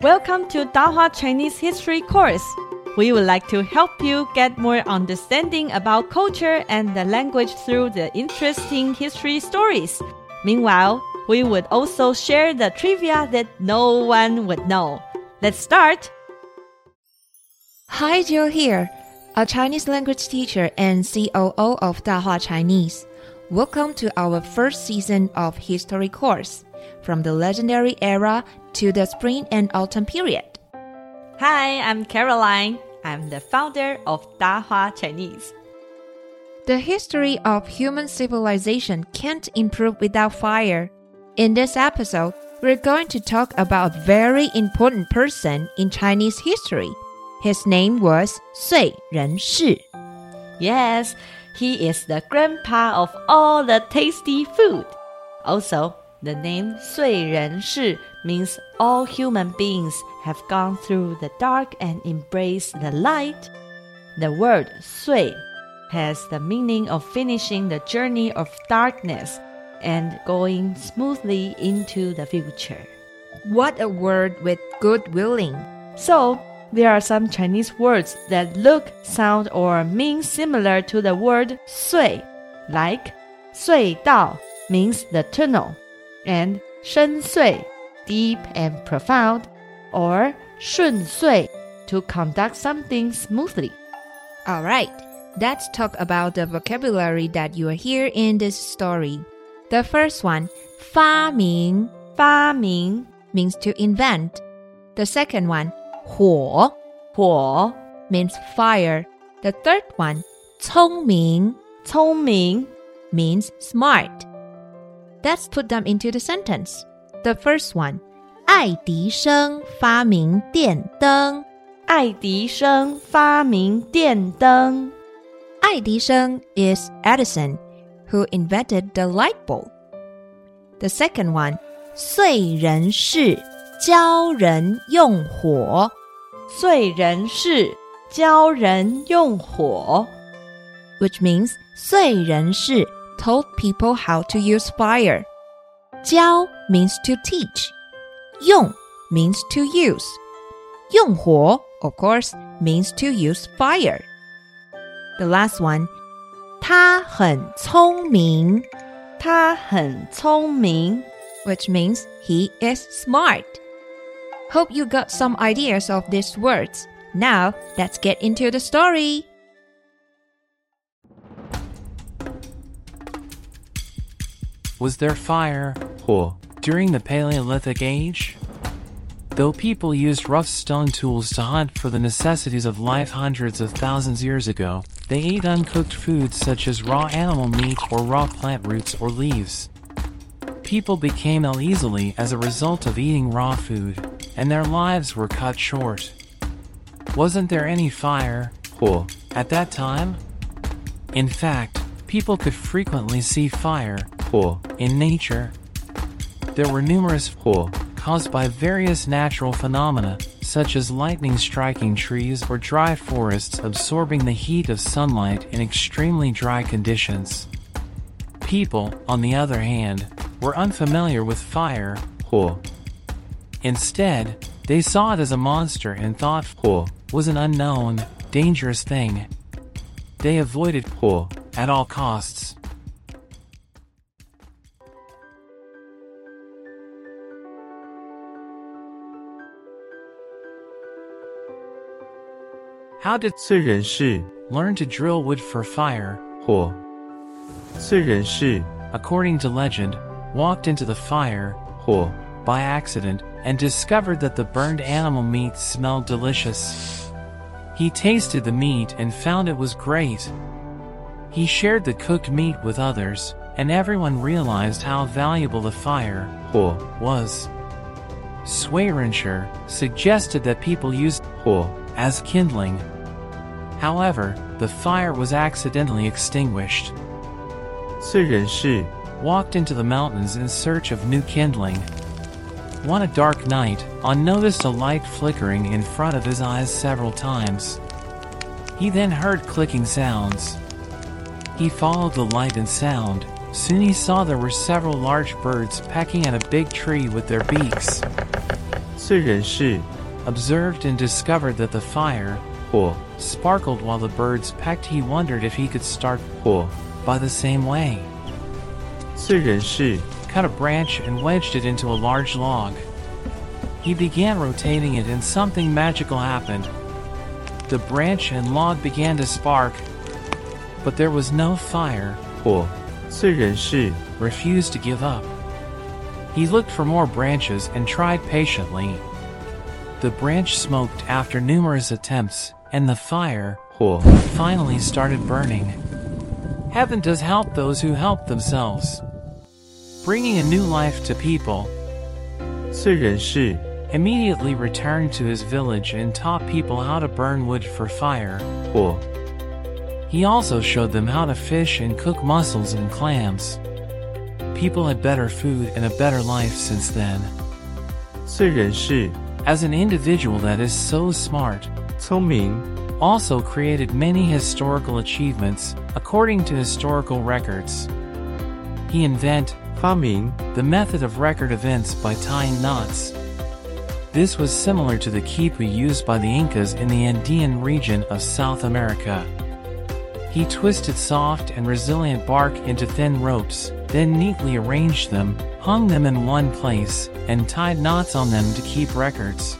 Welcome to Dahua Chinese History course. We would like to help you get more understanding about culture and the language through the interesting history stories. Meanwhile, we would also share the trivia that no one would know. Let's start. Hi, Jill here, a Chinese language teacher and COO of Dahua Chinese. Welcome to our first season of history course, from the legendary era to the spring and autumn period. Hi, I'm Caroline. I'm the founder of Dahua Chinese. The history of human civilization can't improve without fire. In this episode, we're going to talk about a very important person in Chinese history. His name was Sui Renshi. Yes, he is the grandpa of all the tasty food. Also, the name Sui Ren Shi means all human beings have gone through the dark and embraced the light. The word Sui has the meaning of finishing the journey of darkness and going smoothly into the future. What a word with good willing. So, there are some Chinese words that look, sound, or mean similar to the word sui, like 隧道 means the tunnel, and 深邃 deep and profound, or 顺遂 to conduct something smoothly. All right, let's talk about the vocabulary that you hear in this story. The first one, 发明,发明 means to invent. The second one, 火,火 means fire. The third one, 聪明,聪明 means smart. Let's put them into the sentence. The first one, 爱迪生发明电灯.爱迪生发明电灯.爱迪生 is Edison, who invented the light bulb. The second one, 燧人氏教人用火.燧人氏教人用火 which means 燧人氏 told people how to use fire. 教 means to teach. 用 means to use. 用火 of course means to use fire. The last one 他很聪明他很聪明 which means he is smart. Hope you got some ideas of these words. Now, let's get into the story. was there fire during the Paleolithic Age? Though people used rough stone tools to hunt for the necessities of life hundreds of thousands years ago, they ate uncooked foods such as raw animal meat or raw plant roots or leaves. People became ill easily as a result of eating raw food, and their lives were cut short. Wasn't there any fire at that time? In fact, people could frequently see fire in nature. There were numerous pool caused by various natural phenomena, such as lightning striking trees or dry forests absorbing the heat of sunlight in extremely dry conditions. People, on the other hand, were unfamiliar with fire. Pool. Instead, they saw it as a monster and thought pool was an unknown, dangerous thing. They avoided pool at all costs. How did 燧人氏 learn to drill wood for fire? 或 according to legend, walked into the fire by accident and discovered that the burned animal meat smelled delicious. He tasted the meat and found it was great. He shared the cooked meat with others, and everyone realized how valuable the fire was. Sui Ren Shi suggested that people use as kindling However, the fire was accidentally extinguished. 燧人氏 walked into the mountains in search of new kindling. On a dark night, On noticed a light flickering in front of his eyes several times. He then heard clicking sounds. He followed the light and sound. Soon he saw there were several large birds pecking at a big tree with their beaks. 燧人氏 observed and discovered that the fire, oh. sparkled while the birds pecked. He wondered if he could start or by the same way. 燧人氏 cut a branch and wedged it into a large log. He began rotating it and something magical happened. The branch and log began to spark, but there was no fire. 我虽然是 refused to give up. He looked for more branches and tried patiently. The branch smoked after numerous attempts and the fire finally started burning. Heaven does help those who help themselves, bringing a new life to people. 燧人氏 immediately returned to his village and taught people how to burn wood for fire. He also showed them how to fish and cook mussels and clams. People had better food and a better life since then. 燧人氏 as an individual that is so smart, Toming also created many historical achievements, according to historical records. He invented Faming, the method of record events by tying knots. This was similar to the quipu used by the Incas in the Andean region of South America. He twisted soft and resilient bark into thin ropes, then neatly arranged them, hung them in one place, and tied knots on them to keep records.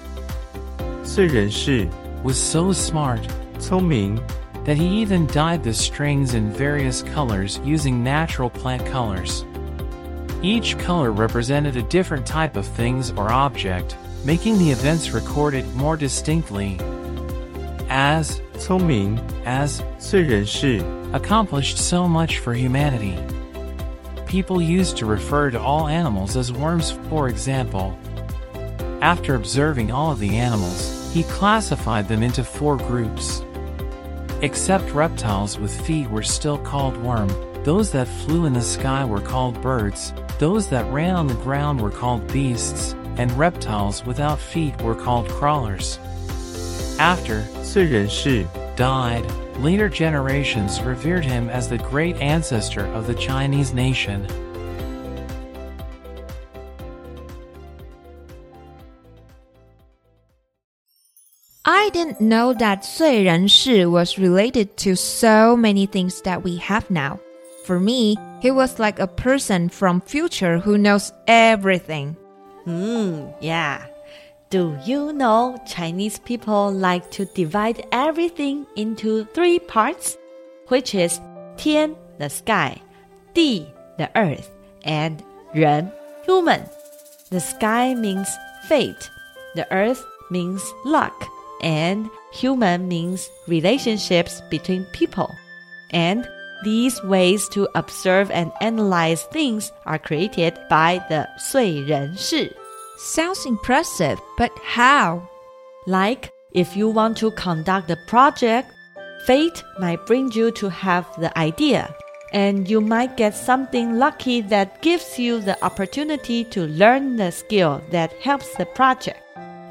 燧人氏 was so smart, so Ming, that he even dyed the strings in various colors using natural plant colors. Each color represented a different type of things or object, making the events recorded more distinctly. As 聪明 as 燧人氏 accomplished so much for humanity. People used to refer to all animals as worms, for example. After observing all of the animals, he classified them into four groups. Except reptiles with feet were still called worm, those that flew in the sky were called birds, those that ran on the ground were called beasts, and reptiles without feet were called crawlers. After 燧人氏, died, later generations revered him as the great ancestor of the Chinese nation. I didn't know that 燧人氏 was related to so many things that we have now. For me, he was like a person from future who knows everything. Hmm, yeah. Do you know Chinese people like to divide everything into three parts, which is 天 the sky, 地 the earth, and 人 human. The sky means fate, the earth means luck, and human means relationships between people. And these ways to observe and analyze things are created by the 燧人氏. Sounds impressive, but how? Like if you want to conduct a project, fate might bring you to have the idea, and you might get something lucky that gives you the opportunity to learn the skill that helps the project.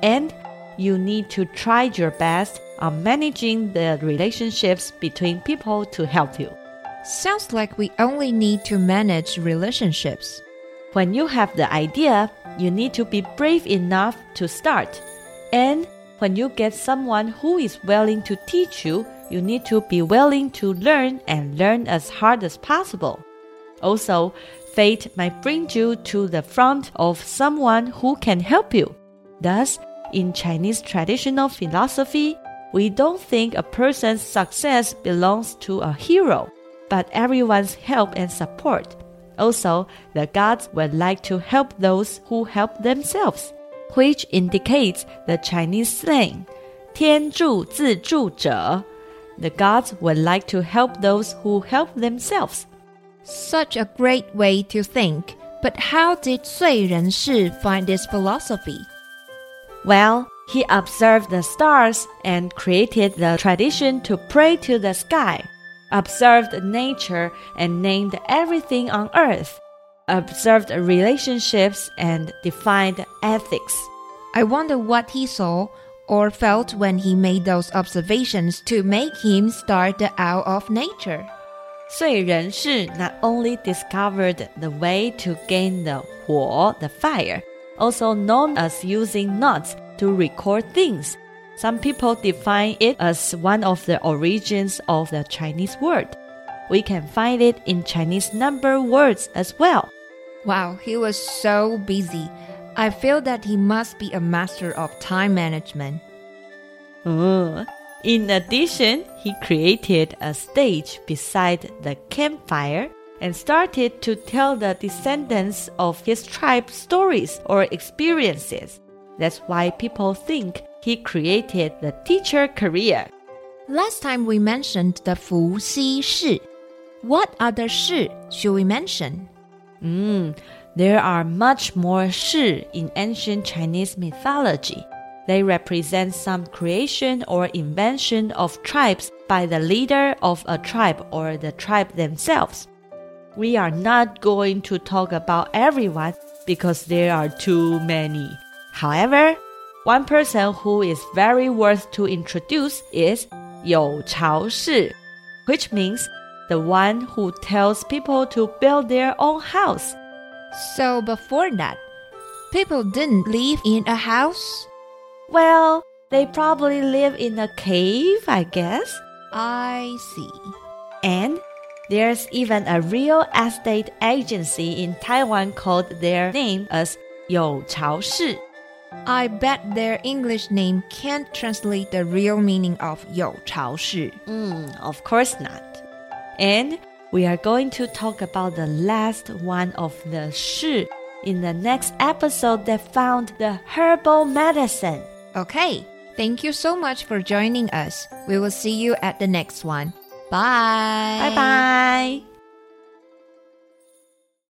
And you need to try your best on managing the relationships between people to help you. Sounds like we only need to manage relationships. When you have the idea, you need to be brave enough to start. And when you get someone who is willing to teach you, you need to be willing to learn and learn as hard as possible. Also, fate might bring you to the front of someone who can help you. Thus, in Chinese traditional philosophy, we don't think a person's success belongs to a hero, but everyone's help and support. Also, the gods would like to help those who help themselves, which indicates the Chinese slang 天助自助者. The gods would like to help those who help themselves. Such a great way to think. But how did 燧人氏 find this philosophy? Well, he observed the stars and created the tradition to pray to the sky, observed nature and named everything on earth, observed relationships and defined ethics. I wonder what he saw or felt when he made those observations to make him start the out of nature. 燧人氏 not only discovered the way to gain the 火 the fire, also known as using knots to record things. Some people define it as one of the origins of the Chinese word. We can find it in Chinese number words as well. Wow, he was so busy. I feel that he must be a master of time management. Uh, in addition, he created a stage beside the campfire and started to tell the descendants of his tribe stories or experiences. That's why people think he created the teacher career. Last time we mentioned the Fu Xi Shi. What other Shi should we mention? Mm, there are much more Shi in ancient Chinese mythology. They represent some creation or invention of tribes by the leader of a tribe or the tribe themselves. We are not going to talk about everyone because there are too many. However, one person who is very worth to introduce is You Chao Shi, which means the one who tells people to build their own house. So before that, people didn't live in a house? Well, they probably live in a cave, I guess. I see. And there's even a real estate agency in Taiwan called their name as You Chao Shi. I bet their English name can't translate the real meaning of You Chao Shi. Mm, of course not. And we are going to talk about the last one of the Shi in the next episode that found the herbal medicine. Okay, thank you so much for joining us. We will see you at the next one. 拜拜拜。